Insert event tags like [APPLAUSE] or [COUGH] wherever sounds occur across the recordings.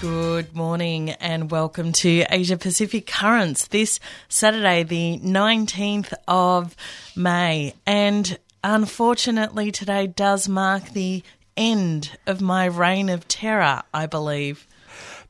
Good morning and welcome to Asia Pacific Currents this Saturday, the 19th of May. And unfortunately, today does mark the end of my reign of terror, I believe.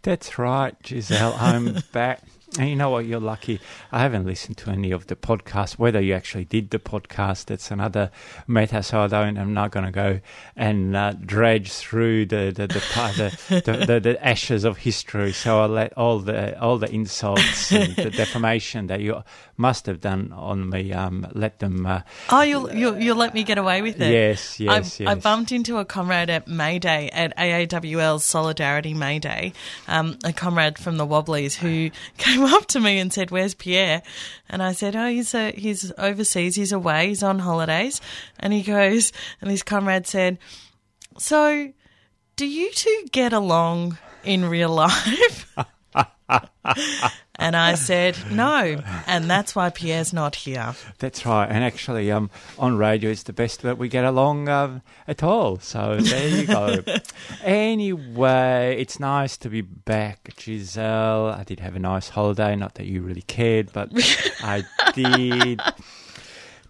That's right, Giselle. I'm [LAUGHS] back. And you know what? You're lucky. I haven't listened to any of the podcasts. Whether you actually did the podcast, that's another matter. So I don't. I'm not going to go and uh, dredge through the the the, the, the, the, ashes of history. So I'll let all the all the insults and the [LAUGHS] defamation that you must have done on me. Um, let them. Uh, Oh, you'll, you'll you'll let me get away with it. Yes, yes, I, I bumped into a comrade at May Day at AAWL's Solidarity May Day, um, a comrade from the Wobblies who [SIGHS] came [LAUGHS] up to me and said, "Where's Pierre?" And I said, "Oh, he's a, he's overseas. He's away. He's on holidays." And he goes, and his comrade said, "So, do you two get along in real life?" [LAUGHS] and I said, "No," and that's why Pierre's not here. That's right, and actually, um, on radio, it's the best that we get along um, at all. So there you go. [LAUGHS] anyway, it's nice to be back, Giselle. I did have a nice holiday. Not that you really cared, but [LAUGHS] I did.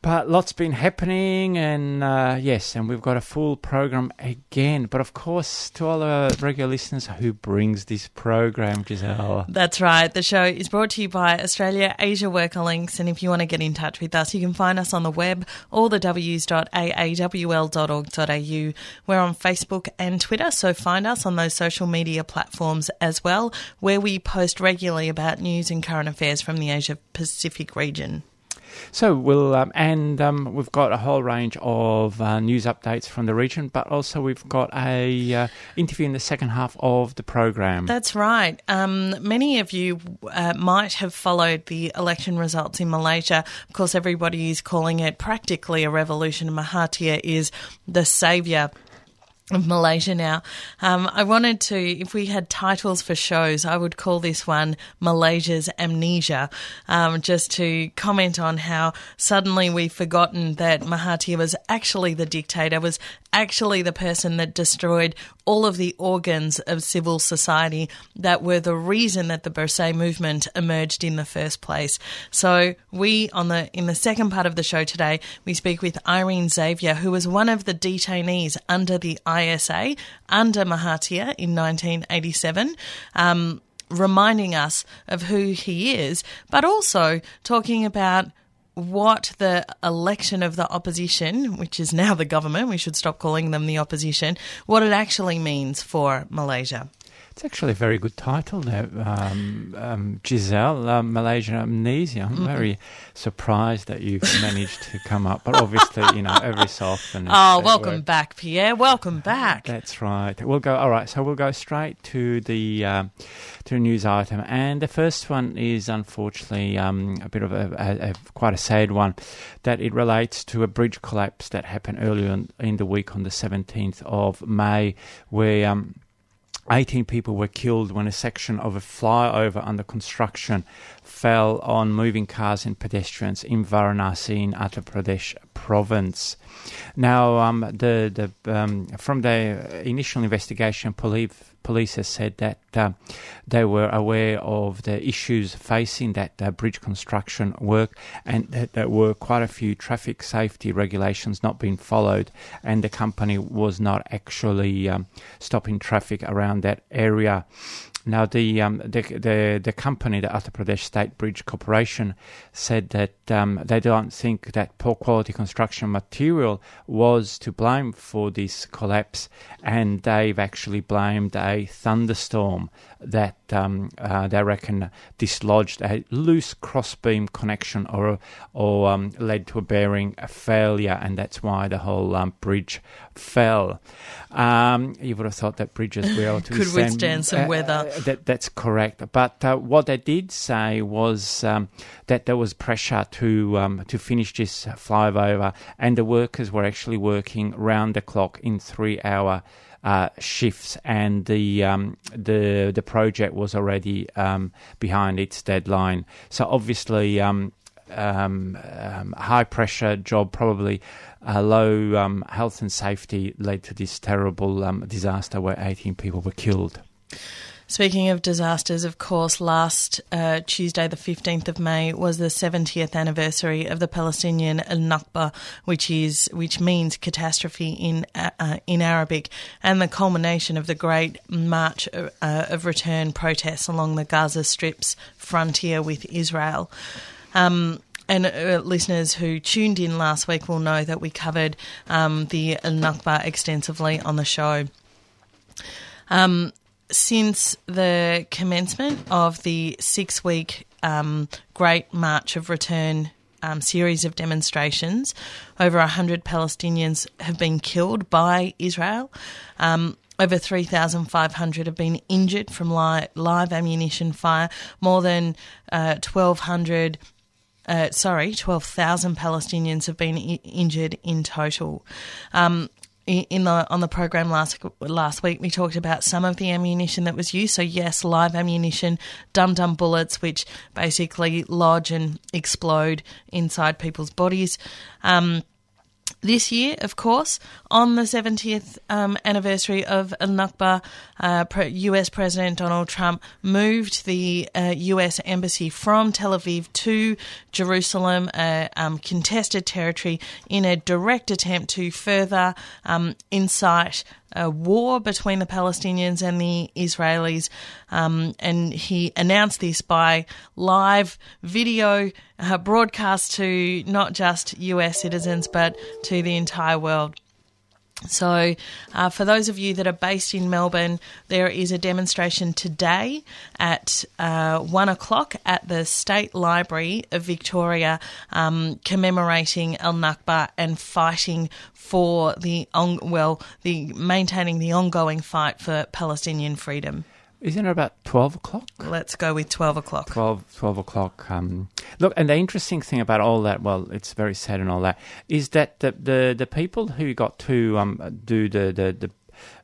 But lots been happening, and uh, yes, and we've got a full program again. But of course, to all our regular listeners, who brings this program, Giselle? That's right. The show is brought to you by Australia Asia Worker Links. And if you want to get in touch with us, you can find us on the web, all the w's.aawl.org.au. We're on Facebook and Twitter, so find us on those social media platforms as well, where we post regularly about news and current affairs from the Asia Pacific region. So we'll um, and um, we've got a whole range of uh, news updates from the region, but also we've got a uh, interview in the second half of the program. That's right. Um, many of you uh, might have followed the election results in Malaysia. Of course, everybody is calling it practically a revolution. Mahathir is the saviour of Malaysia now. Um, I wanted to, if we had titles for shows, I would call this one Malaysia's Amnesia, um, just to comment on how suddenly we've forgotten that Mahathir was actually the dictator, was actually the person that destroyed all of the organs of civil society that were the reason that the Bersih movement emerged in the first place. So we on the in the second part of the show today we speak with Irene Xavier, who was one of the detainees under the ISA under Mahathir in 1987. Um, reminding us of who he is, but also talking about what the election of the opposition, which is now the government, we should stop calling them the opposition, what it actually means for Malaysia. It's actually a very good title there, um, um, Giselle, um, Malaysian Amnesia. I'm very surprised that you've [LAUGHS] managed to come up, but obviously, you know, every so often. Oh, uh, welcome work. back, Pierre. Welcome back. That's right. We'll go. All right. So we'll go straight to the um, to the news item, and the first one is unfortunately um, a bit of a, a, a quite a sad one. That it relates to a bridge collapse that happened earlier in, in the week on the seventeenth of May, where. Um, 18 people were killed when a section of a flyover under construction fell on moving cars and pedestrians in Varanasi in Uttar Pradesh province. Now, um, the the um, from the initial investigation, police police has said that uh, they were aware of the issues facing that uh, bridge construction work, and that there were quite a few traffic safety regulations not being followed, and the company was not actually um, stopping traffic around that area. Now, the, um, the the the company, the Uttar Pradesh State Bridge Corporation, said that um, they don't think that poor quality construction material was to blame for this collapse, and they've actually blamed a thunderstorm that um, uh, they reckon dislodged a loose crossbeam connection or or um, led to a bearing failure, and that's why the whole um, bridge fell. Um, you would have thought that bridges were able to Could withstand some weather. That, that's correct. But uh, what they did say was um, that there was pressure to um, to finish this flyover, and the workers were actually working round the clock in three hour. Uh, shifts and the um, the the project was already um, behind its deadline. So obviously, um, um, um, high pressure job, probably uh, low um, health and safety, led to this terrible um, disaster where 18 people were killed. Speaking of disasters, of course, last uh, Tuesday, the 15th of May, was the 70th anniversary of the Palestinian Nakba, which is which means catastrophe in uh, uh in Arabic, and the culmination of the Great March uh, of Return protests along the Gaza Strip's frontier with Israel. Um, and uh, listeners who tuned in last week will know that we covered um, the Nakba extensively on the show. Um, since the commencement of the six week um, Great March of Return um, series of demonstrations, over 100 Palestinians have been killed by Israel. Um, over 3,500 have been injured from live, ammunition fire. More than uh, 1,200 uh, sorry, 12,000 Palestinians have been I- injured in total. Um, in the on the program last last week, we talked about some of the ammunition that was used. So yes, live ammunition, dum dum bullets, which basically lodge and explode inside people's bodies. Um, this year, of course, on the 70th um, anniversary of Al Nakba, uh, US President Donald Trump moved the uh, US Embassy from Tel Aviv to Jerusalem, a um, contested territory, in a direct attempt to further um, incite a war between the Palestinians and the Israelis. Um, and he announced this by live video uh, broadcast to not just US citizens, but to the entire world. So, uh, for those of you that are based in Melbourne, there is a demonstration today at uh, one o'clock at the State Library of Victoria, um, commemorating Al Nakba and fighting for the on- well, the maintaining the ongoing fight for Palestinian freedom. Isn't it about 12 o'clock? Let's go with 12 o'clock. 12, 12 o'clock. Um, look, and the interesting thing about all that, well, it's very sad and all that, is that the, the, the people who got to um, do the, the, the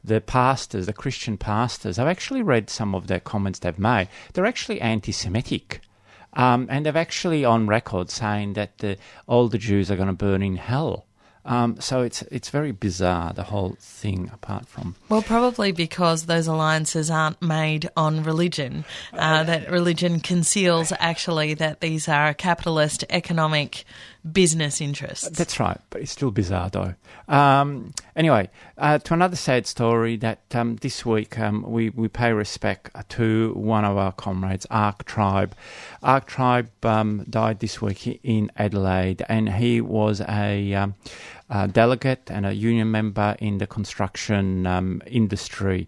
the pastors, the Christian pastors, I've actually read some of their comments they've made. They're actually anti Semitic. Um, and they've actually on record saying that the, all the Jews are going to burn in hell. Um, so it's it's very bizarre the whole thing. Apart from well, probably because those alliances aren't made on religion. Uh, that religion conceals actually that these are capitalist economic business interests. That's right, but it's still bizarre though. Um, anyway, uh, to another sad story that um, this week um, we, we pay respect to one of our comrades, Ark Tribe. Ark Tribe um, died this week in Adelaide, and he was a um, uh, delegate and a union member in the construction um, industry.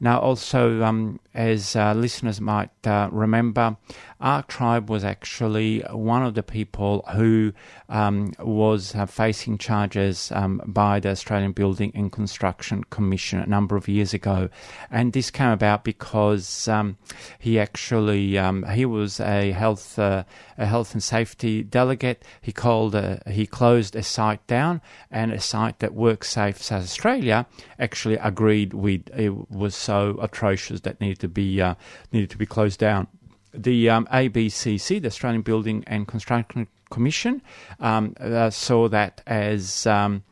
Now, also, um, as uh, listeners might uh, remember, Ark Tribe was actually one of the people who um, was uh, facing charges um, by the Australian Building and Construction Commission a number of years ago, and this came about because um, he actually um, he was a health uh, a health and safety delegate. He called a, he closed a site down, and a site that WorkSafe South Australia actually agreed with it was so atrocious that needed to be uh, needed to be closed down the um, ABCC, the Australian Building and Construction Commission, um, uh, saw that as um,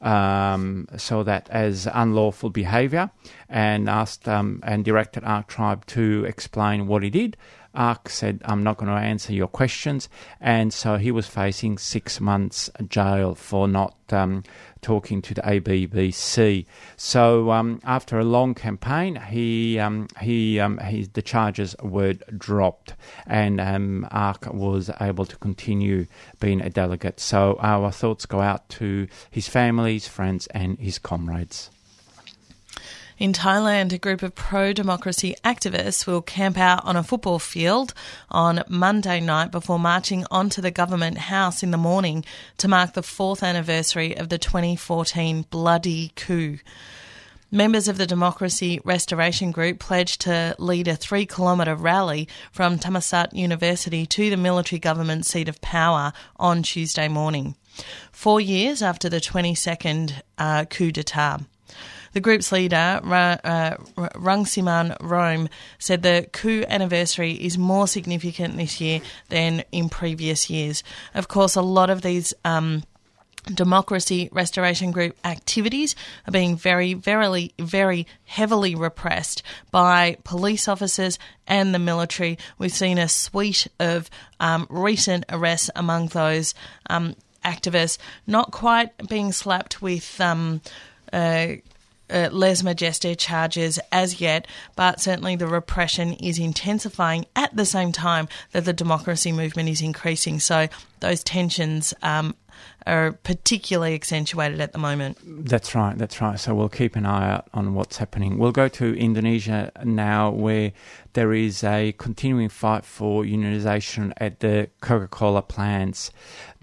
um, saw that as unlawful behaviour and asked um, and directed Ark Tribe to explain what he did. Ark said, I'm not going to answer your questions. And so he was facing six months jail for not um, talking to the ABCC. So um, after a long campaign, he um, he, um, he the charges were dropped, and um, Ark was able to continue being a delegate. So our thoughts go out to his families, friends, and his comrades. In Thailand, a group of pro democracy activists will camp out on a football field on Monday night before marching onto the government house in the morning to mark the fourth anniversary of the 2014 bloody coup. Members of the Democracy Restoration Group pledged to lead a three kilometre rally from Thammasat University to the military government seat of power on Tuesday morning, four years after the 22nd uh, coup d'etat. The group's leader, uh, Rangsiman Rome, said the coup anniversary is more significant this year than in previous years. Of course, a lot of these. Um, Democracy Restoration Group activities are being very, very, very heavily repressed by police officers and the military. We've seen a suite of um, recent arrests among those um, activists, not quite being slapped with. Um, uh, uh, lèse majesté charges as yet, but certainly the repression is intensifying at the same time that the democracy movement is increasing. So those tensions um, are particularly accentuated at the moment. That's right, that's right. So we'll keep an eye out on what's happening. We'll go to Indonesia now, where there is a continuing fight for unionisation at the Coca Cola plants.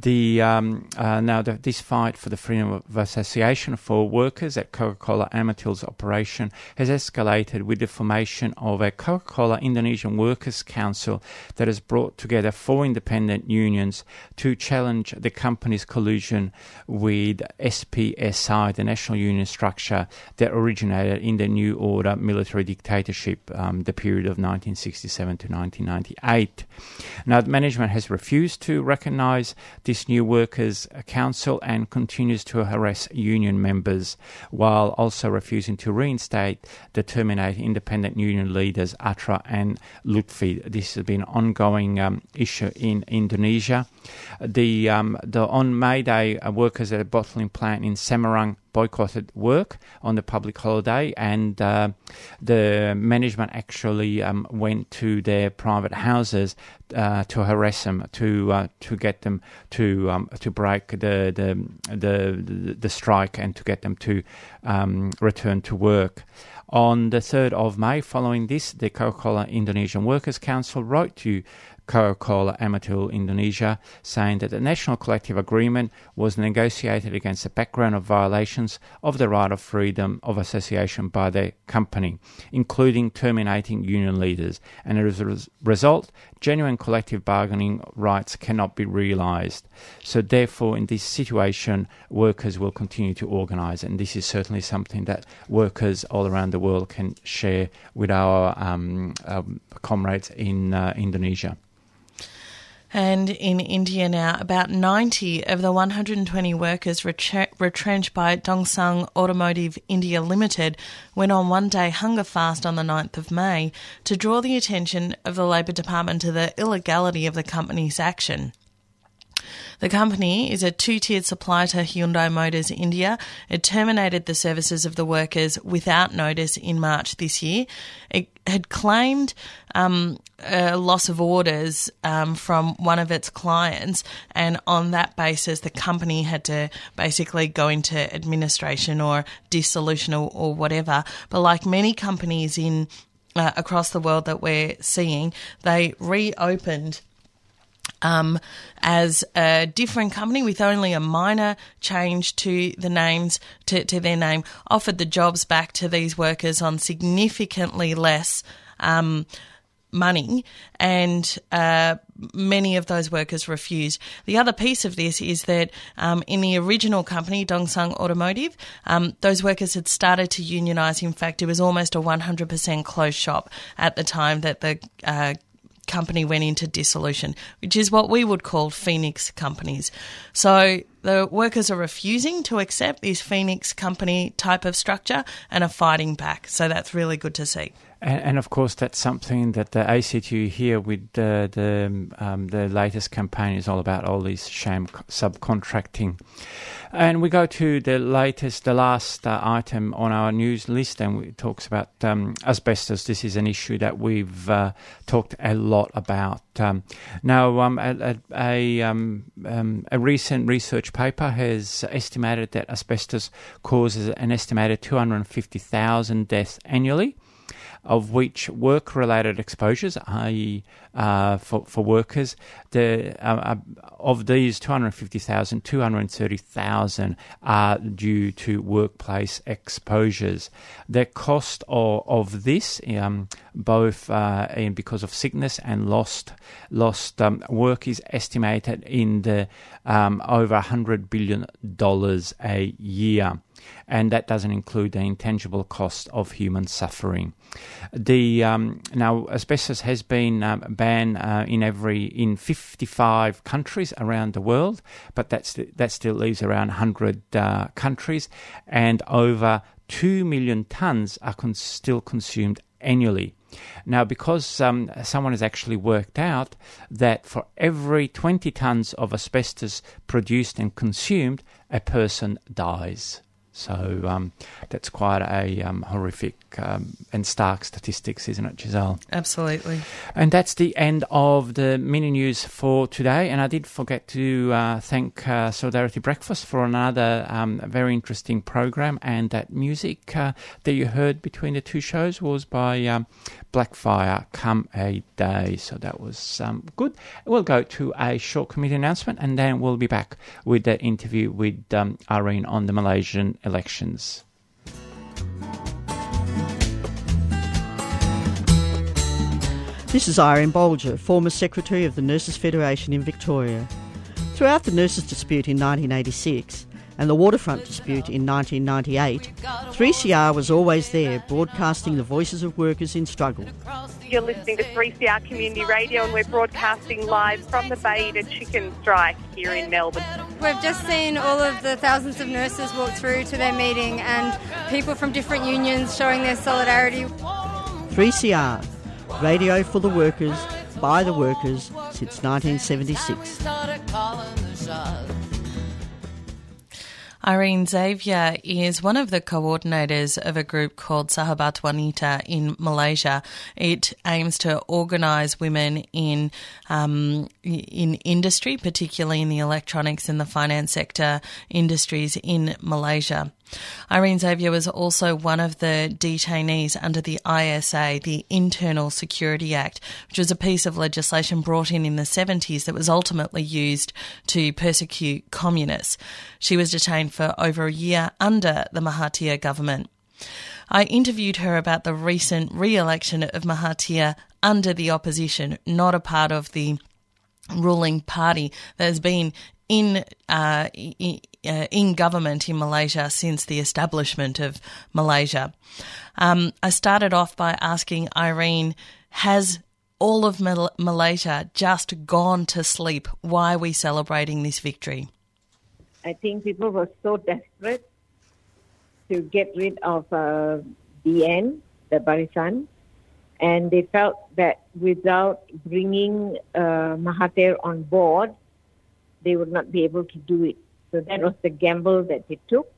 The um, uh, now the, this fight for the freedom of association for workers at Coca-Cola Amatil's operation has escalated with the formation of a Coca-Cola Indonesian Workers Council that has brought together four independent unions to challenge the company's collusion with SPSI, the national union structure that originated in the New Order military dictatorship, um, the period of 1967 to 1998. Now, management has refused to recognise this new workers' council and continues to harass union members while also refusing to reinstate the terminated independent union leaders Atra and Lutfi. This has been an ongoing um, issue in Indonesia. The, um, the on May Day, uh, workers at a bottling plant in Semarang boycotted work on the public holiday, and uh, the management actually um, went to their private houses uh, to harass them, to uh, to get them to um, to break the the, the the strike and to get them to um, return to work. On the 3rd of May, following this, the Coca Cola Indonesian Workers Council wrote to Coca-Cola Amatil Indonesia, saying that the national collective agreement was negotiated against the background of violations of the right of freedom of association by the company, including terminating union leaders, and as a result, genuine collective bargaining rights cannot be realised. So, therefore, in this situation, workers will continue to organise, and this is certainly something that workers all around the world can share with our um, um, comrades in uh, Indonesia. And in India now, about 90 of the 120 workers retrenched by Dongsung Automotive India Limited went on one day hunger fast on the 9th of May to draw the attention of the Labor Department to the illegality of the company's action. The company is a two tiered supplier to Hyundai Motors India. It terminated the services of the workers without notice in March this year. It had claimed um, a loss of orders um, from one of its clients, and on that basis, the company had to basically go into administration or dissolution or, or whatever. But like many companies in uh, across the world that we're seeing, they reopened um, as a different company with only a minor change to the names to, to their name, offered the jobs back to these workers on significantly less um, money, and uh, many of those workers refused. The other piece of this is that um, in the original company, Dongsung Automotive, um, those workers had started to unionise. In fact, it was almost a 100% closed shop at the time that the uh, company went into dissolution, which is what we would call Phoenix companies. So the workers are refusing to accept this Phoenix company type of structure and are fighting back. So that's really good to see. And, and, of course, that's something that the ACTU here with the the, um, the latest campaign is all about. All these sham subcontracting, and we go to the latest, the last uh, item on our news list, and it talks about um, asbestos. This is an issue that we've uh, talked a lot about. Um, now, um, a, a, um, um, a recent research paper has estimated that asbestos causes an estimated 250,000 deaths annually. Of which work-related exposures, i.e., uh, for for workers, the uh, uh of these 250,000, 230,000 are due to workplace exposures. The cost of, of this, um, both uh, because of sickness and lost lost um, work, is estimated in the um, over 100 billion dollars a year and that doesn't include the intangible cost of human suffering. The um, now asbestos has been um, banned uh, in every in 55 countries around the world, but that's that still leaves around 100 uh, countries, and over two million tons are con- still consumed annually. Now, because um, someone has actually worked out that for every 20 tons of asbestos produced and consumed, a person dies. So um, that's quite a um, horrific um, and stark statistics, isn't it, Giselle? Absolutely. And that's the end of the mini news for today. And I did forget to uh, thank uh, Solidarity Breakfast for another um, very interesting program. And that music uh, that you heard between the two shows was by um, Blackfire Come a Day. So that was um, good. We'll go to a short committee announcement and then we'll be back with the interview with um, Irene on the Malaysian elections. This is Irene Bolger, former Secretary of the Nurses Federation in Victoria. Throughout the nurses dispute in 1986, and the waterfront dispute in 1998, 3CR was always there broadcasting the voices of workers in struggle. You're listening to 3CR Community Radio and we're broadcasting live from the Bay-Eater Chicken Strike here in Melbourne. We've just seen all of the thousands of nurses walk through to their meeting and people from different unions showing their solidarity. 3CR, radio for the workers, by the workers since 1976. Irene Xavier is one of the coordinators of a group called Sahabat Wanita in Malaysia. It aims to organise women in um, in industry, particularly in the electronics and the finance sector industries in Malaysia. Irene Xavier was also one of the detainees under the ISA, the Internal Security Act, which was a piece of legislation brought in in the 70s that was ultimately used to persecute communists. She was detained for over a year under the Mahathir government. I interviewed her about the recent re election of Mahathir under the opposition, not a part of the ruling party that has been in, uh, in uh, in government in Malaysia since the establishment of Malaysia. Um, I started off by asking Irene, has all of Mal- Malaysia just gone to sleep? Why are we celebrating this victory? I think people were so desperate to get rid of uh, BN, the Barisan, and they felt that without bringing uh, Mahathir on board, they would not be able to do it. So that was the gamble that they took,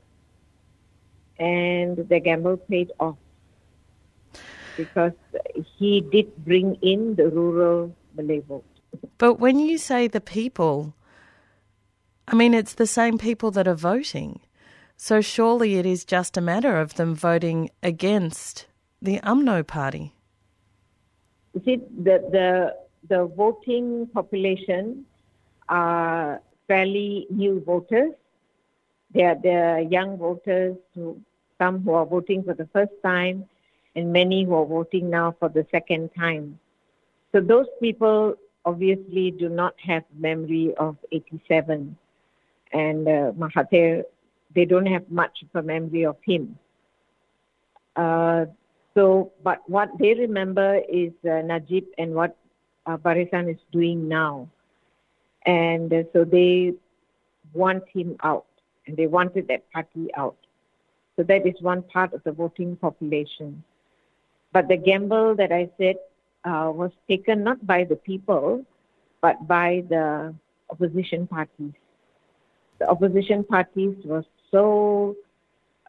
and the gamble paid off because he did bring in the rural Malay vote. But when you say the people, I mean, it's the same people that are voting. So surely it is just a matter of them voting against the UMNO party. You see, the, the, the voting population are fairly new voters. They are the young voters, who, some who are voting for the first time, and many who are voting now for the second time. So those people obviously do not have memory of 87. And uh, Mahathir, they don't have much of a memory of him. Uh, so, but what they remember is uh, Najib and what uh, Barisan is doing now and uh, so they want him out, and they wanted that party out. So that is one part of the voting population. But the gamble that I said uh, was taken not by the people, but by the opposition parties. The opposition parties were so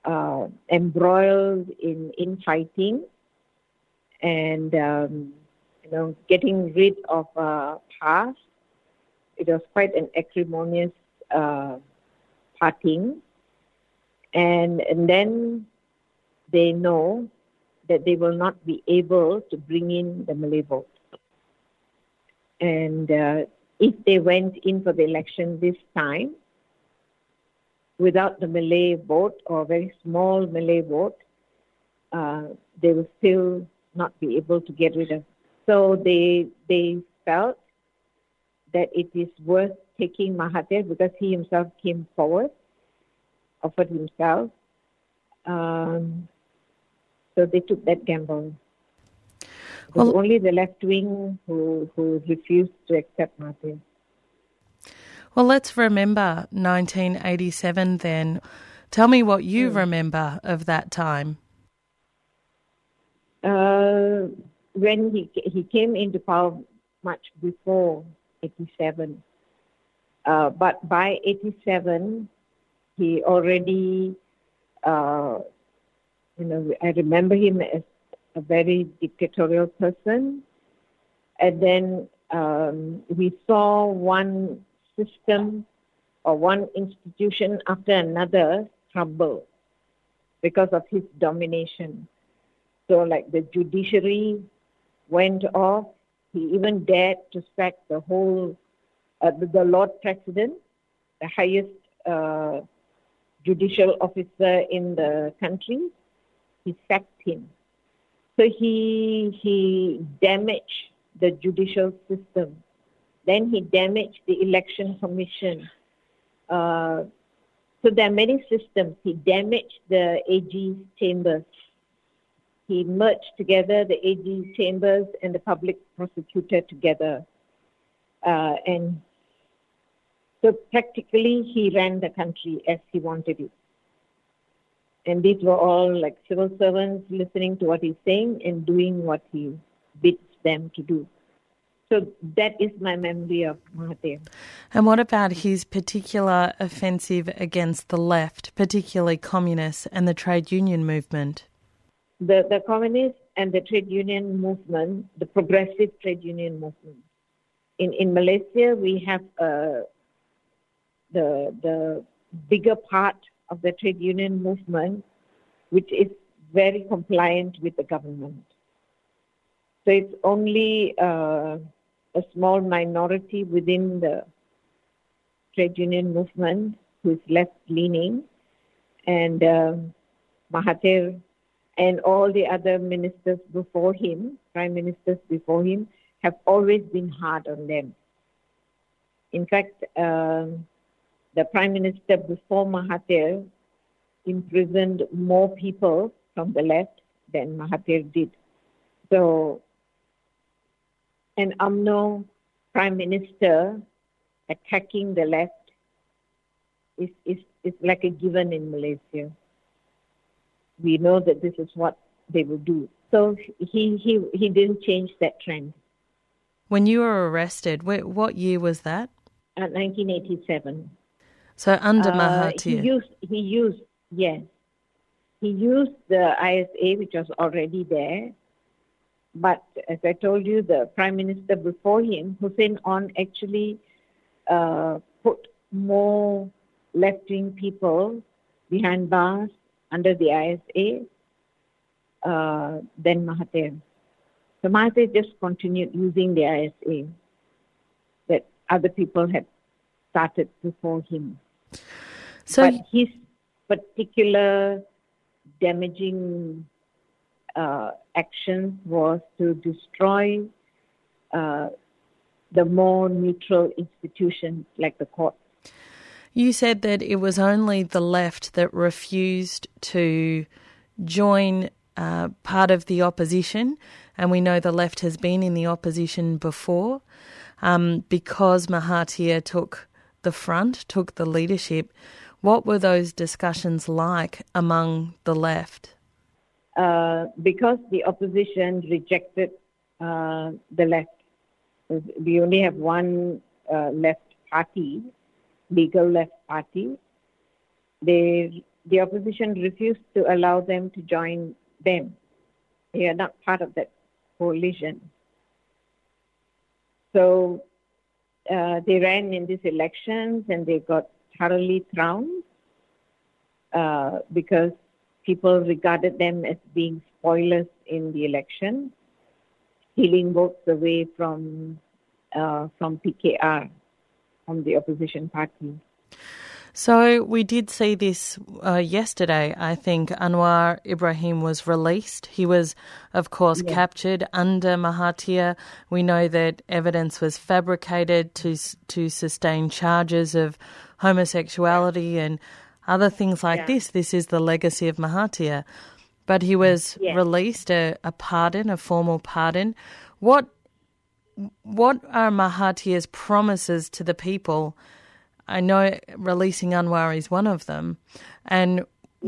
uh, embroiled in infighting and um, you know getting rid of uh, past it was quite an acrimonious uh, parting. And, and then they know that they will not be able to bring in the Malay vote. And uh, if they went in for the election this time without the Malay vote or a very small Malay vote, uh, they will still not be able to get rid of. So they they felt that it is worth taking Mahathir because he himself came forward, offered himself. Um, so they took that gamble. It was Well- only the left wing who, who refused to accept Mahathir. Well, let's remember 1987 then. Tell me what you remember of that time. Uh, when he he came into power much before 87, uh, but by 87 he already, uh, you know, I remember him as a very dictatorial person, and then um, we saw one system or one institution after another crumble because of his domination. So, like the judiciary went off. He even dared to sack the whole, uh, the, the Lord President, the highest uh, judicial officer in the country. He sacked him. So he he damaged the judicial system. Then he damaged the election commission. Uh, so there are many systems. He damaged the AG chambers he merged together the AG chambers and the public prosecutor together. Uh, and so practically he ran the country as he wanted it. And these were all like civil servants listening to what he's saying and doing what he bids them to do. So that is my memory of Mahathir. And what about his particular offensive against the left, particularly communists and the trade union movement? the, the communist and the trade union movement, the progressive trade union movement. In, in Malaysia, we have uh, the, the bigger part of the trade union movement, which is very compliant with the government. So it's only uh, a small minority within the trade union movement who is left leaning, and um, Mahathir and all the other ministers before him, prime ministers before him, have always been hard on them. In fact, um, the prime minister before Mahathir imprisoned more people from the left than Mahathir did. So, an UMNO prime minister attacking the left is, is, is like a given in Malaysia we know that this is what they will do. So he, he, he didn't change that trend. When you were arrested, what year was that? At 1987, So under uh, he Mahathir. used he used yes, he used the ISA which was already there, but as I told you, the prime minister before him, Hussein Onn, actually uh, put more left-wing people behind bars under the ISA uh, than Mahathir. So Mahathir just continued using the ISA that other people had started before him. so but his particular damaging uh, action was to destroy uh, the more neutral institutions like the court. You said that it was only the left that refused to join uh, part of the opposition, and we know the left has been in the opposition before um, because Mahathir took the front, took the leadership. What were those discussions like among the left? Uh, because the opposition rejected uh, the left. We only have one uh, left party, legal left party. They, the opposition refused to allow them to join them. They are not part of that coalition. So uh, they ran in these elections and they got thoroughly trounced uh, because people regarded them as being spoilers in the election, stealing votes away from uh, from PKR, from the opposition party. So we did see this uh, yesterday. I think Anwar Ibrahim was released. He was, of course, captured under Mahathir. We know that evidence was fabricated to to sustain charges of homosexuality and other things like yeah. this. This is the legacy of Mahathir. But he was yeah. released a, a pardon, a formal pardon. What what are Mahathir's promises to the people? I know releasing Anwar is one of them. And yeah.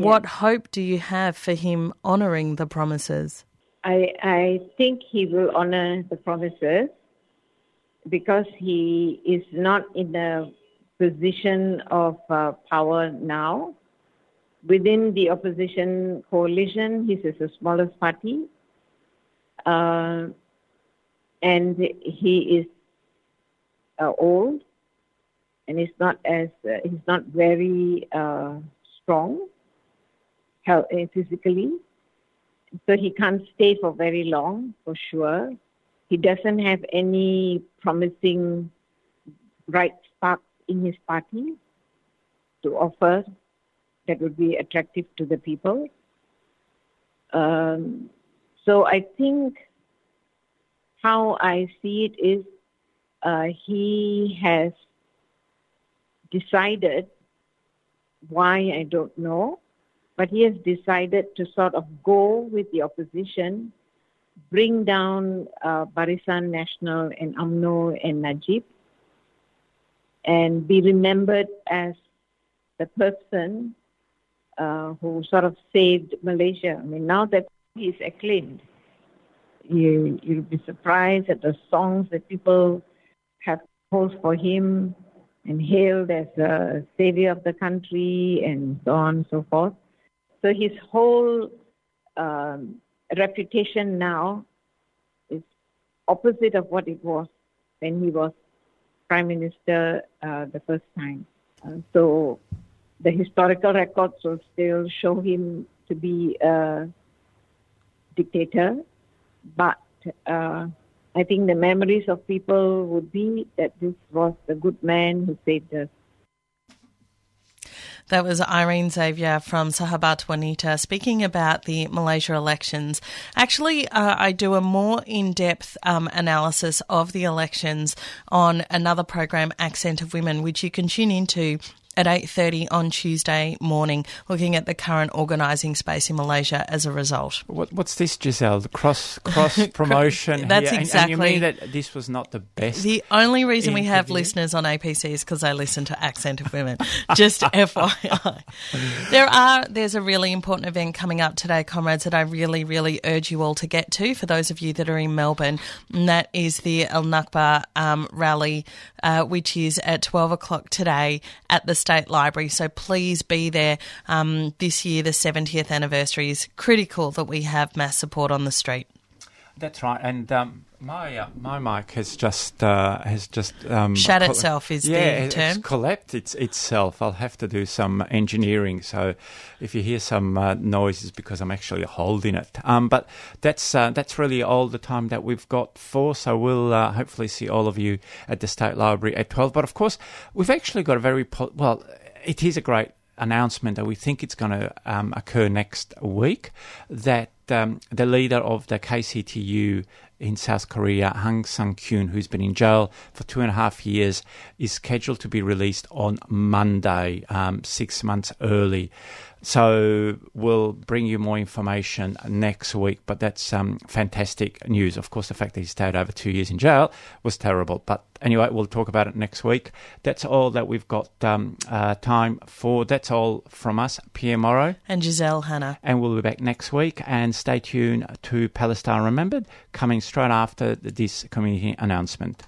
what hope do you have for him honouring the promises? I, I think he will honour the promises because he is not in a position of uh, power now. Within the opposition coalition, he's the smallest party. Uh, and he is uh, old and he's not as uh, he's not very uh, strong uh, physically, so he can't stay for very long for sure. He doesn't have any promising bright sparks in his party to offer that would be attractive to the people. Um, so I think how I see it is uh, he has decided why I don't know, but he has decided to sort of go with the opposition, bring down uh, Barisan Nasional and UMNO and Najib, and be remembered as the person uh, who sort of saved Malaysia. I mean, now that he's acclaimed, you, you'll be surprised at the songs that people have composed for him and hailed as the savior of the country and so on and so forth. So his whole um, reputation now is opposite of what it was when he was prime minister uh, the first time. Uh, so the historical records will still show him to be a dictator, but uh, I think the memories of people would be that this was a good man who saved us. That was Irene Xavier from Sahabat Wanita speaking about the Malaysia elections. Actually, uh, I do a more in depth um, analysis of the elections on another program, Accent of Women, which you can tune into at 8.30 on Tuesday morning, looking at the current organising space in Malaysia as a result. What, what's this, Giselle? The cross cross [LAUGHS] promotion That's here. exactly. And, and, you mean that this was not the best? The only reason interview? we have listeners on APC is because they listen to Accent of Women. [LAUGHS] Just FYI. There are there's a really important event coming up today, comrades, that I really, really urge you all to get to for those of you that are in Melbourne, and that is the Al Nakba um, rally, uh, which is at 12 o'clock today at the State Library. So please be there. Um, this year, the 70th anniversary is critical that we have mass support on the street. That's right, and um, my uh, my mic has just uh, has just um, shut coll- itself is yeah, the term. it's collapsed it's, itself. I'll have to do some engineering. So if you hear some uh, noises, because I'm actually holding it. Um, but that's uh, that's really all the time that we've got for. So we'll uh, hopefully see all of you at the State Library at twelve. But of course, we've actually got a very po- well it is a great announcement that we think it's going to um, occur next week that um, the leader of the KCTU in South Korea, Han Sang-gyun, who's been in jail for two and a half years, is scheduled to be released on Monday, um, six months early. So we'll bring you more information next week. But that's um, fantastic news. Of course, the fact that he stayed over two years in jail was terrible. But anyway, we'll talk about it next week. That's all that we've got um, uh, time for. That's all from us, Pierre Morrow and Giselle Hanna. And we'll be back next week. And stay tuned to Palestine Remembered, coming straight after this community announcement.